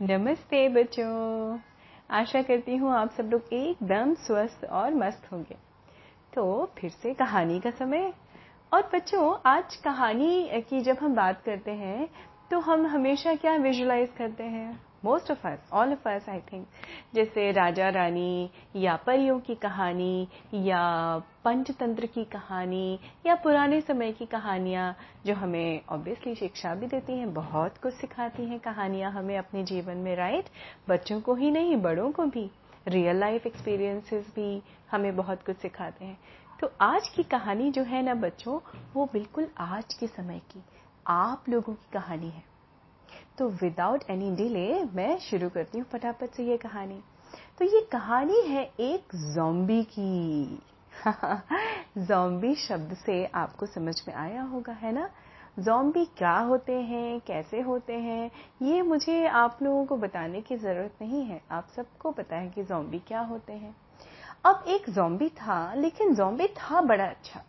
नमस्ते बच्चों। आशा करती हूँ आप सब लोग एकदम स्वस्थ और मस्त होंगे। तो फिर से कहानी का समय। और बच्चों, आज कहानी की जब हम बात करते हैं तो हम हमेशा क्या विजुलाइज करते हैं? Most of us all of us I think जैसे राजा रानी या परियों की कहानी या पंचतंत्र की कहानी या पुराने समय की कहानियाँ जो हमें ऑब्वियसली शिक्षा भी देती हैं, बहुत कुछ सिखाती हैं कहानियाँ हमें अपने जीवन में राइट बच्चों को ही नहीं, बड़ों को भी रियल लाइफ एक्सपीरियंसेस भी हमें बहुत कुछ सिखाते हैं। तो आज की कहानी जो है ना बच्चों, वो बिल्कुल आज के समय की, आप लोगों की कहानी है। तो विदाउट एनी डिले मैं शुरू करती हूँ फटाफट से ये कहानी। तो ये कहानी है एक जॉम्बी की। जॉम्बी शब्द से आपको समझ में आया होगा, है ना? जॉम्बी क्या होते हैं, कैसे होते हैं, ये मुझे आप लोगों को बताने की ज़रूरत नहीं है। आप सबको पता है कि जॉम्बी क्या होते हैं। अब एक जॉम्बी था, लेकिन जॉम्बी था बड़ा अच्छा।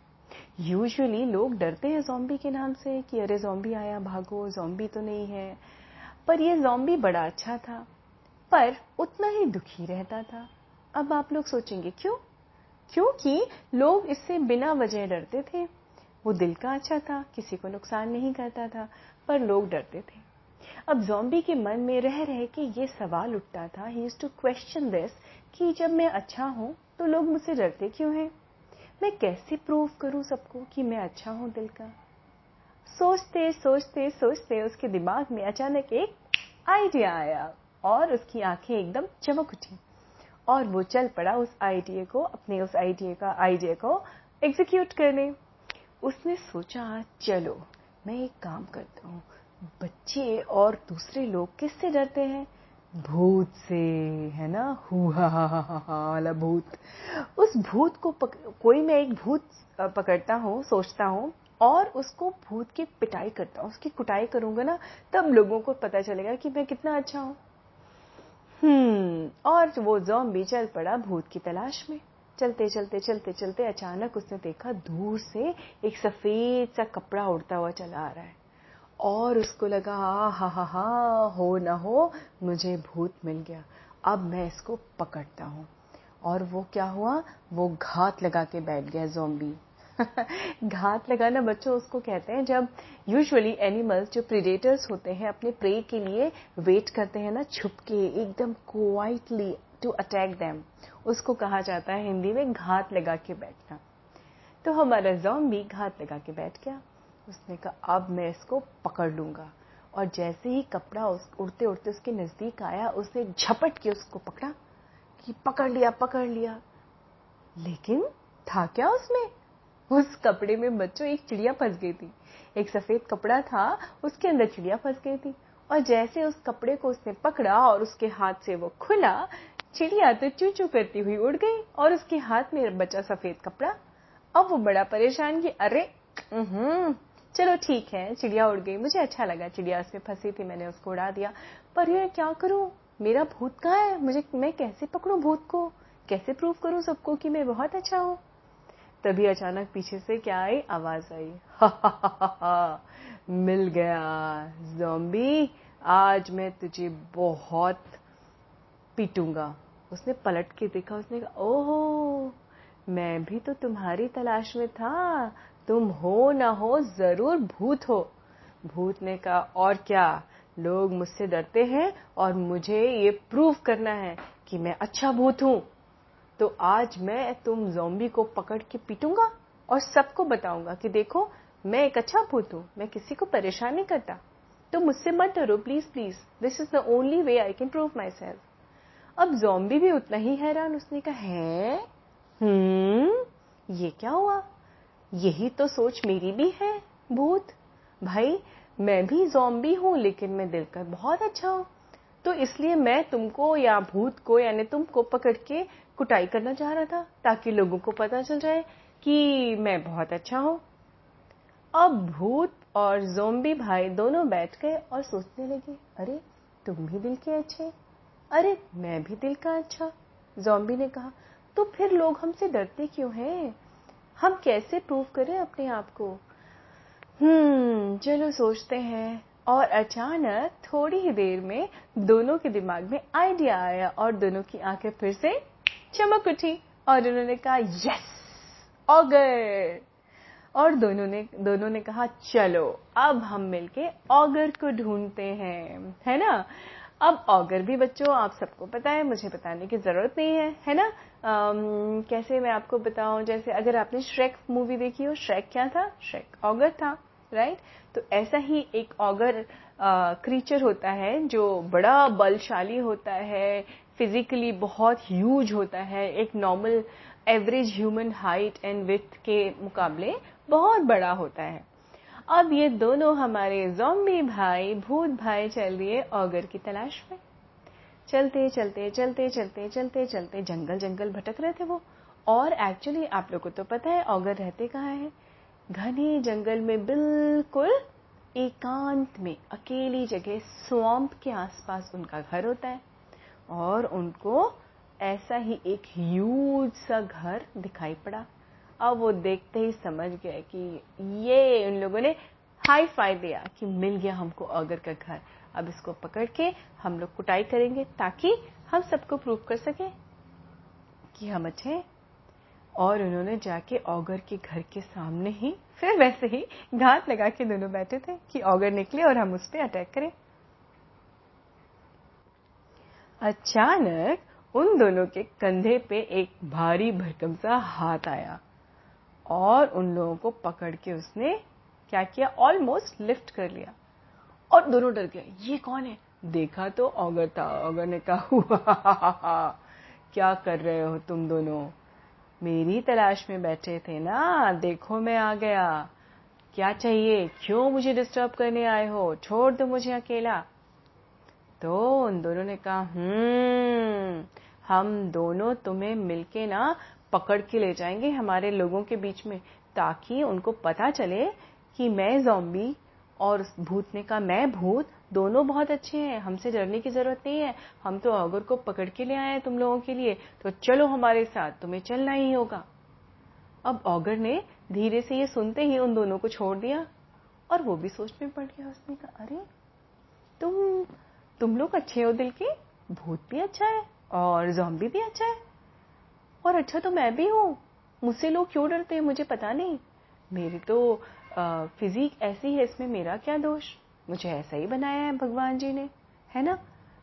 यूजुअली लोग डरते हैं जॉम्बी के नाम से कि अरे जॉम्बी आया, भागो जॉम्बी तो नहीं है। पर ये जॉम्बी बड़ा अच्छा था। पर उतना ही दुखी रहता था। अब आप लोग सोचेंगे, क्यों? क्योंकि लोग इससे बिना वजह डरते थे। वो दिल का अच्छा था, किसी को नुकसान नहीं करता था, पर लोग डरते थे। अब जॉम्बी के मन में रह रहे के ये सवाल उठता था ही टू क्वेश्चन दिस कि जब मैं अच्छा हूँ तो लोग मुझसे डरते क्यों हैं? मैं कैसे प्रूव करूँ सबको कि मैं अच्छा हूँ दिल का? सोचते सोचते सोचते उसके दिमाग में अचानक एक आइडिया आया और उसकी आँखें एकदम चमक उठी। और वो चल पड़ा उस आइडिया को अपने उस आइडिया का एग्जीक्यूट करने। उसने सोचा चलो मैं एक काम करता हूँ। बच्चे और दूसरे लोग किससे डरते हैं? भूत से है ना? हुआ वाला भूत। उस भूत को पक, कोई मैं एक भूत पकड़ता हूँ सोचता हूँ और उसको भूत की पिटाई करता हूँ, उसकी कुटाई करूँगा ना, तब लोगों को पता चलेगा कि मैं कितना अच्छा हूँ। हम्म और वो जॉम्बी चल पड़ा भूत की तलाश में। चलते चलते चलते चलते अचानक उसने देखा दूर से एक सफ़ेद सा कपड़ा उड़ता हुआ चला आ रहा है। और उसको लगा हा हा हा, हो ना हो, मुझे भूत मिल गया। अब मैं इसको पकड़ता हूँ। और वो क्या हुआ? वो घात लगा के बैठ गया जोम्बी। घात लगाना बच्चों उसको कहते हैं जब यूजुअली एनिमल्स जो प्रीडेटर्स होते हैं अपने प्रे के लिए वेट करते हैं ना छुप के एकदम क्वाइटली टू अटैक देम उसको कहा जाता है हिंदी में घात लगा के बैठना। तो हमारा जॉम्बी घात लगा के बैठ गया। उसने कहा, अब मैं इसको पकड़ लूँगा। और जैसे ही कपड़ा उस उड़ते उड़ते उसके नज़दीक आया उसने झपट के उसको पकड़ा कि पकड़ लिया पकड़ लिया। लेकिन था क्या उसमें? उस कपड़े में बच्चों एक चिड़िया फंस गई थी। एक सफ़ेद कपड़ा था, उसके अंदर चिड़िया फंस गई थी। और जैसे उस कपड़े को उसने पकड़ा और उसके हाथ से वो खुला, चिड़िया तो चू चू करती हुई उड़ गई और उसके हाथ में बचा सफ़ेद कपड़ा। अब वो बड़ा परेशान कि, अरे चलो ठीक है, चिड़िया उड़ गई। मुझे अच्छा लगा, चिड़िया उसमें फंसी थी, मैंने उसको उड़ा दिया। पर ये क्या करूँ? मेरा भूत कहाँ है? मुझे, मैं कैसे पकड़ूं भूत को? कैसे प्रूव करूँ सबको कि मैं बहुत अच्छा हूँ? तभी अचानक पीछे से क्या आई? आवाज़ आई। हा हा हा हा मिल गया जॉम्बी आज मैं तुझे बहुत पीटूँगा। उसने पलट के देखा, उसने कहा, ओह, मैं भी तो तुम्हारी तलाश में था। तुम हो ना हो, ज़रूर भूत हो। भूत ने कहा, और क्या? लोग मुझसे डरते हैं और मुझे ये प्रूव करना है कि मैं अच्छा भूत हूँ। तो आज मैं तुम जोम्बी को पकड़ के पीटूँगा और सबको बताऊँगा कि देखो, मैं एक अच्छा भूत हूँ, मैं किसी को परेशान नहीं करता। तो मुझसे मत डरो please please this is the only way I can prove myself अब जोम्बी भी उतना ही हैरान उसने कहा, है? हम्म ये क्या हुआ? यही तो सोच मेरी भी है, भूत। भाई, मैं भी जोम्बी हूँ, लेकिन मैं दिल कर बहुत अच्छा हूँ। तो इसलिए मैं तुमको या भूत को, यानी तुमको पकड़ के कुटाई करना चाह रहा था ताकि लोगों को पता चल जाए कि मैं बहुत अच्छा हूँ। अब भूत और जोम्बी भाई दोनों बैठ गए और सोचने लगे, अरे, तुम भी दिल के अच्छे अरे, मैं भी दिल का अच्छा जोम्बी ने कहा तो फिर लोग हमसे डरते क्यों हैं? हम कैसे प्रूव करें अपने आप को? हम्म चलो सोचते हैं। और अचानक थोड़ी ही देर में दोनों के दिमाग में आइडिया आया और दोनों की आँखें फिर से चमक उठी और उन्होंने कहा यस ऑगर और दोनों ने दोनों ने कहा चलो अब हम मिलके ऑगर को ढूंढते हैं। है ना? अब ऑगर भी बच्चों आप सबको पता है मुझे बताने की ज़रूरत नहीं है है ना? आम, कैसे मैं आपको बताऊँ? जैसे अगर आपने श्रेक मूवी देखी हो श्रेक क्या था? श्रेक ऑगर था राइट तो ऐसा ही एक ऑगर क्रीचर होता है जो बड़ा बलशाली होता है फिजिकली बहुत ह्यूज होता है, एक normal average human height and with के मुकाबले बहुत बड़ा होता है। अब ये दोनों हमारे जोम्बी भाई, भूत भाई चल दिए ऑगर की तलाश में। चलते चलते चलते चलते चलते चलते जंगल जंगल भटक रहे थे वो। और एक्चुअली आप लोगों को तो पता है ऑगर रहते कहाँ हैं? घने जंगल में बिल्कुल एकांत में, अकेली जगह स्वम्प के आसपास उनका घर होता है। और उनको ऐसा ही एक ह्यूज सा घर दिखाई पड़ा। अब वो देखते ही समझ गए कि ये उन लोगों ने हाई फाई दिया कि मिल गया हमको ऑगर का घर। अब इसको पकड़ के हम लोग कुटाई करेंगे ताकि हम सबको प्रूव कर सके कि हम अच्छे और उन्होंने जाके ऑगर के घर के सामने ही, फिर वैसे ही घात लगा के दोनों बैठे थे कि ऑगर निकले और हम उस पर अटैक करें। अचानक उन दोनों के कंधे पे एक भारी भरकम सा हाथ आया और उन लोगों को पकड़ के उसने क्या किया? ऑलमोस्ट लिफ्ट कर लिया। और दोनों डर गए। ये कौन है? देखा तो ऑगर था ऑगर ने कहा, हुआ, क्या कर रहे हो तुम दोनों? मेरी तलाश में बैठे थे ना, देखो मैं आ गया। क्या चाहिए? क्यों मुझे डिस्टर्ब करने आए हो? छोड़ दो मुझे अकेला। तो उन दोनों ने कहा हम्म हम दोनों तुम्हें मिलके ना पकड़ के ले जाएँगे हमारे लोगों के बीच में, ताकि उनको पता चले कि मैं जॉम्बी और भूत ने कहा मैं भूत, दोनों बहुत अच्छे हैं, हमसे डरने की ज़रूरत नहीं है, हम तो ऑगर को पकड़ के ले आए हैं तुम लोगों के लिए तो चलो हमारे साथ, तुम्हें चलना ही होगा। अब ऑगर ने धीरे से ये सुनते ही उन दोनों को छोड़ दिया, और वो भी सोच में पड़ गया, उसने कहा, अरे, तुम तुम लोग अच्छे हो दिल के, भूत भी अच्छा है और जॉम्बी भी अच्छा है। और अच्छा तो मैं भी हूँ। मुझसे लोग क्यों डरते हैं मुझे पता नहीं। मेरी तो फिजिक ऐसी है, इसमें मेरा क्या दोष? मुझे ऐसा ही बनाया है भगवान जी ने, है ना?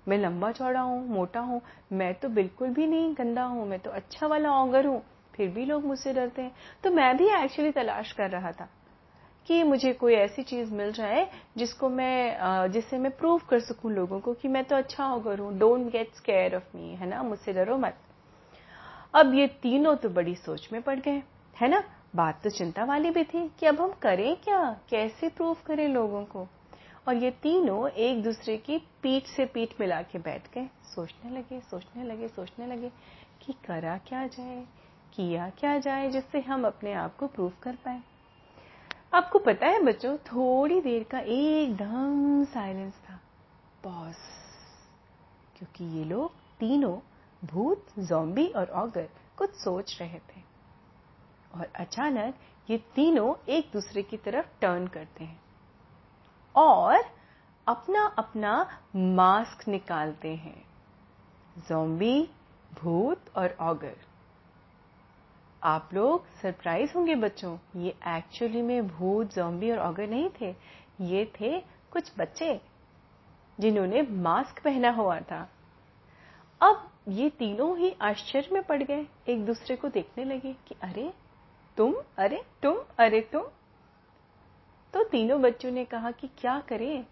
मैं लंबा चौड़ा हूँ, मोटा हूँ, मैं तो बिल्कुल भी नहीं गंदा हूँ, मैं तो अच्छा वाला ऑगर हूँ, फिर भी लोग मुझसे डरते हैं। तो मैं भी एक्चुअली तलाश कर रहा था। कि मुझे कोई ऐसी चीज़ मिल जाए जिसको मैं जिससे मैं प्रूव कर सकूँ लोगों को कि मैं तो अच्छा ऑगर हूँ। Don't get scare of me है ना? मुझसे डरो मत। अब ये तीनों तो बड़ी सोच में पड़ गए, है ना? बात तो चिंता वाली भी थी कि अब हम करें क्या? कैसे प्रूव करें लोगों को? और ये तीनों एक दूसरे की पीठ से पीठ मिला के बैठ गए। सोचने लगे सोचने लगे सोचने लगे कि करा क्या जाए, किया क्या जाए जिससे हम अपने आप को प्रूव कर पाए। आपको पता है बच्चों, थोड़ी देर का एकदम साइलेंस था। बॉस, क्योंकि ये लोग तीनों भूत जोम्बी और ऑगर कुछ सोच रहे थे। और अचानक ये तीनों एक दूसरे की तरफ़ टर्न करते हैं और अपना अपना मास्क निकालते हैं। जोम्बी भूत और ऑगर आप लोग सरप्राइज़ होंगे बच्चों। ये एक्चुअली में भूत जोम्बी और ऑगर नहीं थे। ये थे कुछ बच्चे जिन्होंने मास्क पहना हुआ था। अब ये तीनों ही आश्चर्य में पड़ गए। एक दूसरे को देखने लगे कि अरे, तुम अरे तुम अरे, तुम। तो तीनों बच्चों ने कहा कि क्या करें?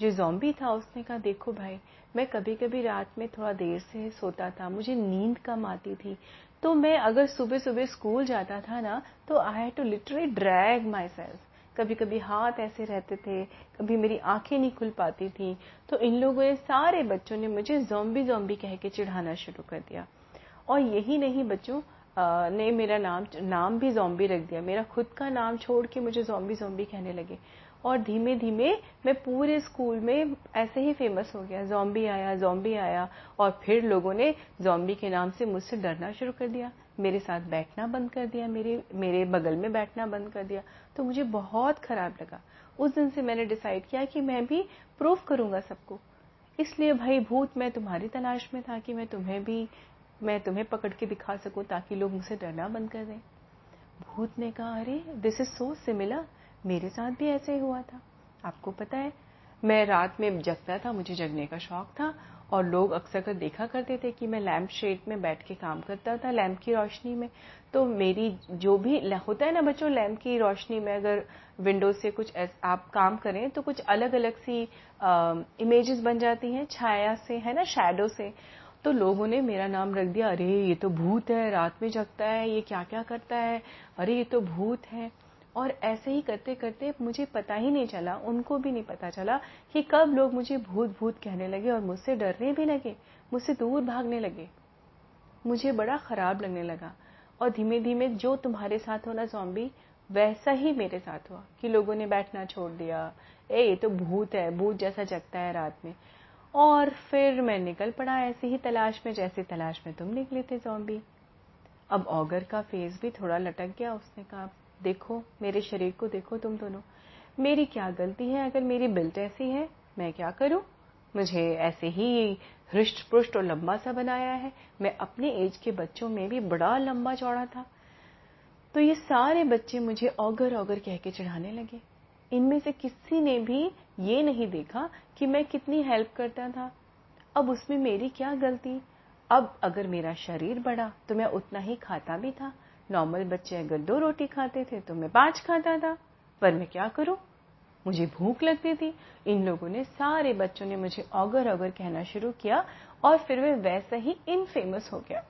जो जॉम्बी था, उसने कहा, देखो भाई, मैं कभी कभी रात में थोड़ा देर से सोता था। मुझे नींद कम आती थी। तो मैं अगर सुबह सुबह स्कूल जाता था ना तो I had to literally drag myself कभी कभी हाथ ऐसे रहते थे, कभी मेरी आँखें नहीं खुल पाती थी। तो इन लोगों ने, सारे बच्चों ने मुझे जोम्बी जोम्बी कह के चिढ़ाना शुरू कर दिया। और यही नहीं बच्चों ने मेरा नाम नाम भी जोम्बी रख दिया। मेरा खुद का नाम छोड़ के मुझे जोम्बी जोम्बी कहने लगे। और धीमे धीमे मैं पूरे स्कूल में ऐसे ही फ़ेमस हो गया। ज़ॉम्बी आया जोम्बी आया और फिर लोगों ने जोम्बी के नाम से मुझसे डरना शुरू कर दिया। मेरे साथ बैठना बंद कर दिया, मेरे मेरे बगल में बैठना बंद कर दिया। तो मुझे बहुत खराब लगा। उस दिन से मैंने डिसाइड किया कि मैं भी प्रूफ करूँगा सबको। इसलिए भाई भूत, मैं तुम्हारी तलाश में था कि मैं तुम्हें भी, मैं तुम्हें पकड़ के दिखा सकूँ ताकि लोग मुझसे डरना बंद कर दें। भूत ने कहा, अरे दिस इज़ सो सिमिलर मेरे साथ भी ऐसे ही हुआ था। आपको पता है, मैं रात में जगता था, मुझे जगने का शौक था और लोग अक्सर देखा करते थे कि मैं लैंप शेड में बैठ के काम करता था लैंप की रोशनी में। तो मेरी जो भी होता है ना बच्चों लैंप की रोशनी में अगर विंडो से कुछ आप काम करें तो कुछ अलग अलग सी इमेजेस बन जाती हैं, छाया से, है ना शेडो से। तो लोगों ने मेरा नाम रख दिया, अरे, ये तो भूत है, रात में जगता है, ये क्या क्या करता है? अरे, ये तो भूत है। और ऐसे ही करते करते मुझे पता ही नहीं चला, उनको भी नहीं पता चला कि कब लोग मुझे भूत भूत कहने लगे और मुझसे डरने भी लगे, मुझसे दूर भागने लगे। मुझे बड़ा खराब लगने लगा और धीमे धीमे जो तुम्हारे साथ होना जॉम्बी वैसा ही मेरे साथ हुआ कि लोगों ने बैठना छोड़ दिया। ए, ये तो भूत है, भूत जैसा जगता है रात में। और फिर मैं निकल पड़ा ऐसी ही तलाश में, जैसे तलाश में तुम निकले थे जॉम्बी अब ऑगर का फेस भी थोड़ा लटक गया, उसने कहा देखो, मेरे शरीर को देखो तुम दोनों। मेरी क्या गलती है? अगर मेरी बिल्ट ऐसी है, मैं क्या करूँ? मुझे ऐसे ही हृष्ट पुष्ट और लंबा सा बनाया है। मैं अपने एज के बच्चों में भी बड़ा लंबा चौड़ा था। तो ये सारे बच्चे मुझे ऑगर ऑगर कह के चढ़ाने लगे। इनमें से किसी ने भी ये नहीं देखा कि मैं कितनी हेल्प करता था। अब उसमें मेरी क्या गलती? अब अगर मेरा शरीर बढ़ा तो मैं उतना ही खाता भी था। नॉर्मल बच्चे अगर दो रोटी खाते थे तो मैं पाँच खाता था। पर मैं क्या करूँ? मुझे भूख लगती थी। इन लोगों ने, सारे बच्चों ने मुझे ऑगर ऑगर कहना शुरू किया और फिर वे वैसा ही इनफेमस हो गया।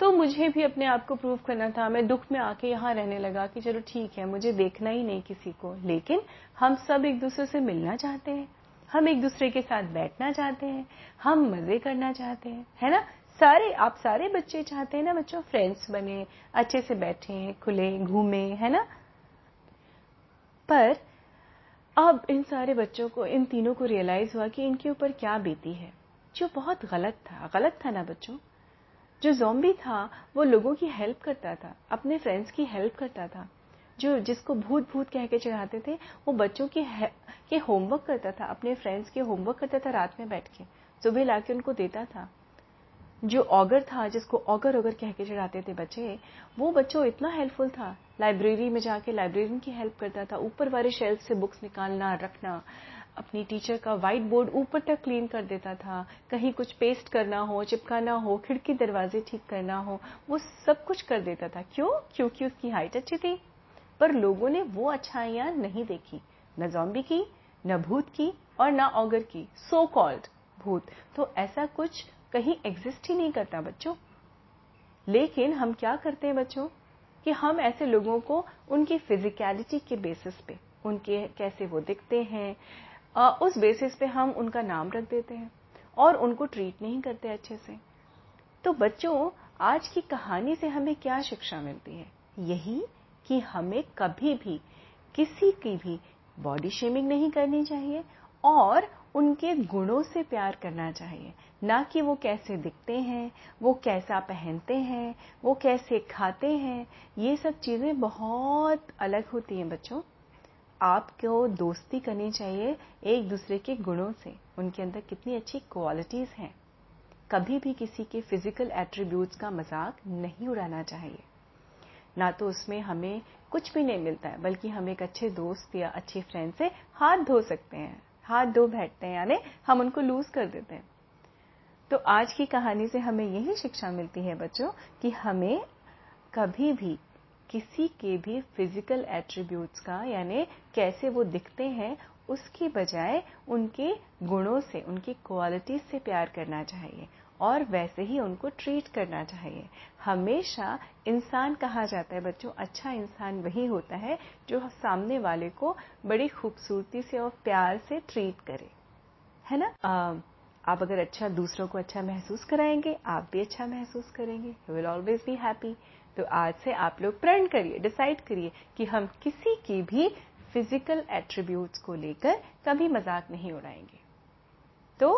तो मुझे भी अपने आप को प्रूव करना था। मैं दुख में आके यहाँ रहने लगा कि चलो ठीक है, मुझे देखना ही नहीं किसी को। लेकिन हम सब एक दूसरे से मिलना चाहते हैं। हम एक दूसरे के साथ बैठना चाहते हैं। हम मज़े करना चाहते हैं। है ना? सारे, आप सारे बच्चे चाहते हैं ना, बच्चों फ्रेंड्स बने, अच्छे से बैठे, खुले, घूमे, है ना? पर अब इन सारे बच्चों को, इन तीनों को रियलाइज़ हुआ कि इनके ऊपर क्या बीती है, जो बहुत गलत था। गलत था ना बच्चों? जो जोम्बी था, वो लोगों की हेल्प करता था, अपने फ्रेंड्स की हेल्प करता था। जो, जिसको भूत भूत कह के चढ़ाते थे, वो बच्चों की के होमवर्क करता था, अपने फ्रेंड्स के होमवर्क करता था रात में बैठ के। सुबह लाके उनको देता था। जो ऑगर था, जिसको ऑगर ऑगर कह के चढ़ाते थे बच्चे, वो बच्चों इतना हेल्पफुल था। लाइब्रेरी में जाके लाइब्रेरियन की हेल्प करता था। ऊपर वाले शेल्फ से बुक्स निकालना, रखना, अपनी टीचर का व्हाइट बोर्ड ऊपर तक क्लीन कर देता था। कहीं कुछ पेस्ट करना हो, चिपकाना हो, खिड़की दरवाजे ठीक करना हो, वो सब कुछ कर देता था। क्यों? क्योंकि उसकी हाइट अच्छी थी। पर लोगों ने वो अच्छाइयाँ नहीं देखी। न जॉम्बी की, न भूत की और न ऑगर की। सो कॉल्ड भूत। तो ऐसा कुछ कहीं एग्जिस्ट ही नहीं करता बच्चों। लेकिन हम क्या करते हैं बच्चों? कि हम ऐसे लोगों को उनकी फिजिकलिटी के बेसिस पे, उनके कैसे वो दिखते हैं उस बेसिस पे हम उनका नाम रख देते हैं और उनको ट्रीट नहीं करते अच्छे से। तो बच्चों, आज की कहानी से हमें क्या शिक्षा मिलती है? यही कि हमें कभी भी, किसी की भी बॉडी शेमिंग नहीं करनी चाहिए और उनके गुणों से प्यार करना चाहिए। ना कि वो कैसे दिखते हैं, वो कैसा पहनते हैं, वो कैसे खाते हैं, ये सब चीज़ें बहुत अलग होती हैं बच्चों। आपको दोस्ती करनी चाहिए एक दूसरे के गुणों से। उनके अंदर कितनी अच्छी क्वालिटीज हैं। कभी भी किसी के फ़िज़िकल एट्रीब्यूट्स का मज़ाक नहीं उड़ाना चाहिए। ना तो उसमें हमें कुछ भी नहीं मिलता है, बल्कि हम एक अच्छे दोस्त या अच्छे फ्रेंड से हाथ धो सकते हैं। हाथ धो बैठते हैं, यानी हम उनको लूज कर देते हैं। तो आज की कहानी से हमें यही शिक्षा मिलती है बच्चों कि हमें कभी भी किसी के भी फ़िज़िकल एट्रीब्यूट्स का, यानी कैसे वो दिखते हैं, उसकी बजाय उनके गुणों से, उनकी क्वालिटीज से प्यार करना चाहिए। और वैसे ही उनको ट्रीट करना चाहिए। हमेशा इंसान कहा जाता है, बच्चों अच्छा इंसान वही होता है जो सामने वाले को बड़ी खूबसूरती से और प्यार से ट्रीट करे। है ना? आप अगर अच्छा दूसरों को अच्छा महसूस कराएँगे, आप भी अच्छा महसूस करेंगे। विल ऑलवेज बी हैप्पी तो आज से आप लोग प्रण करिए डिसाइड करिए कि हम किसी की भी फ़िज़िकल एट्रीब्यूट्स को लेकर कभी मज़ाक नहीं उड़ाएँगे। तो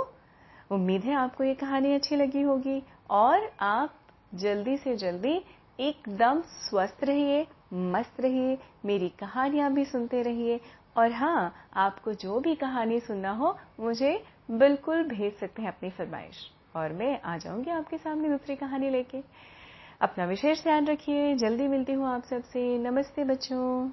उम्मीद है आपको ये कहानी अच्छी लगी होगी और आप जल्दी से जल्दी एकदम स्वस्थ रहिए, मस्त रहिए, मेरी कहानियाँ भी सुनते रहिए। और हाँ आपको जो भी कहानी सुनना हो, मुझे बिल्कुल भेज सकते हैं अपनी फरमाइश। और मैं आ जाऊँगी आपके सामने दूसरी कहानी लेके। अपना विशेष ध्यान रखिए। जल्दी मिलती हूँ आप सबसे। नमस्ते बच्चों।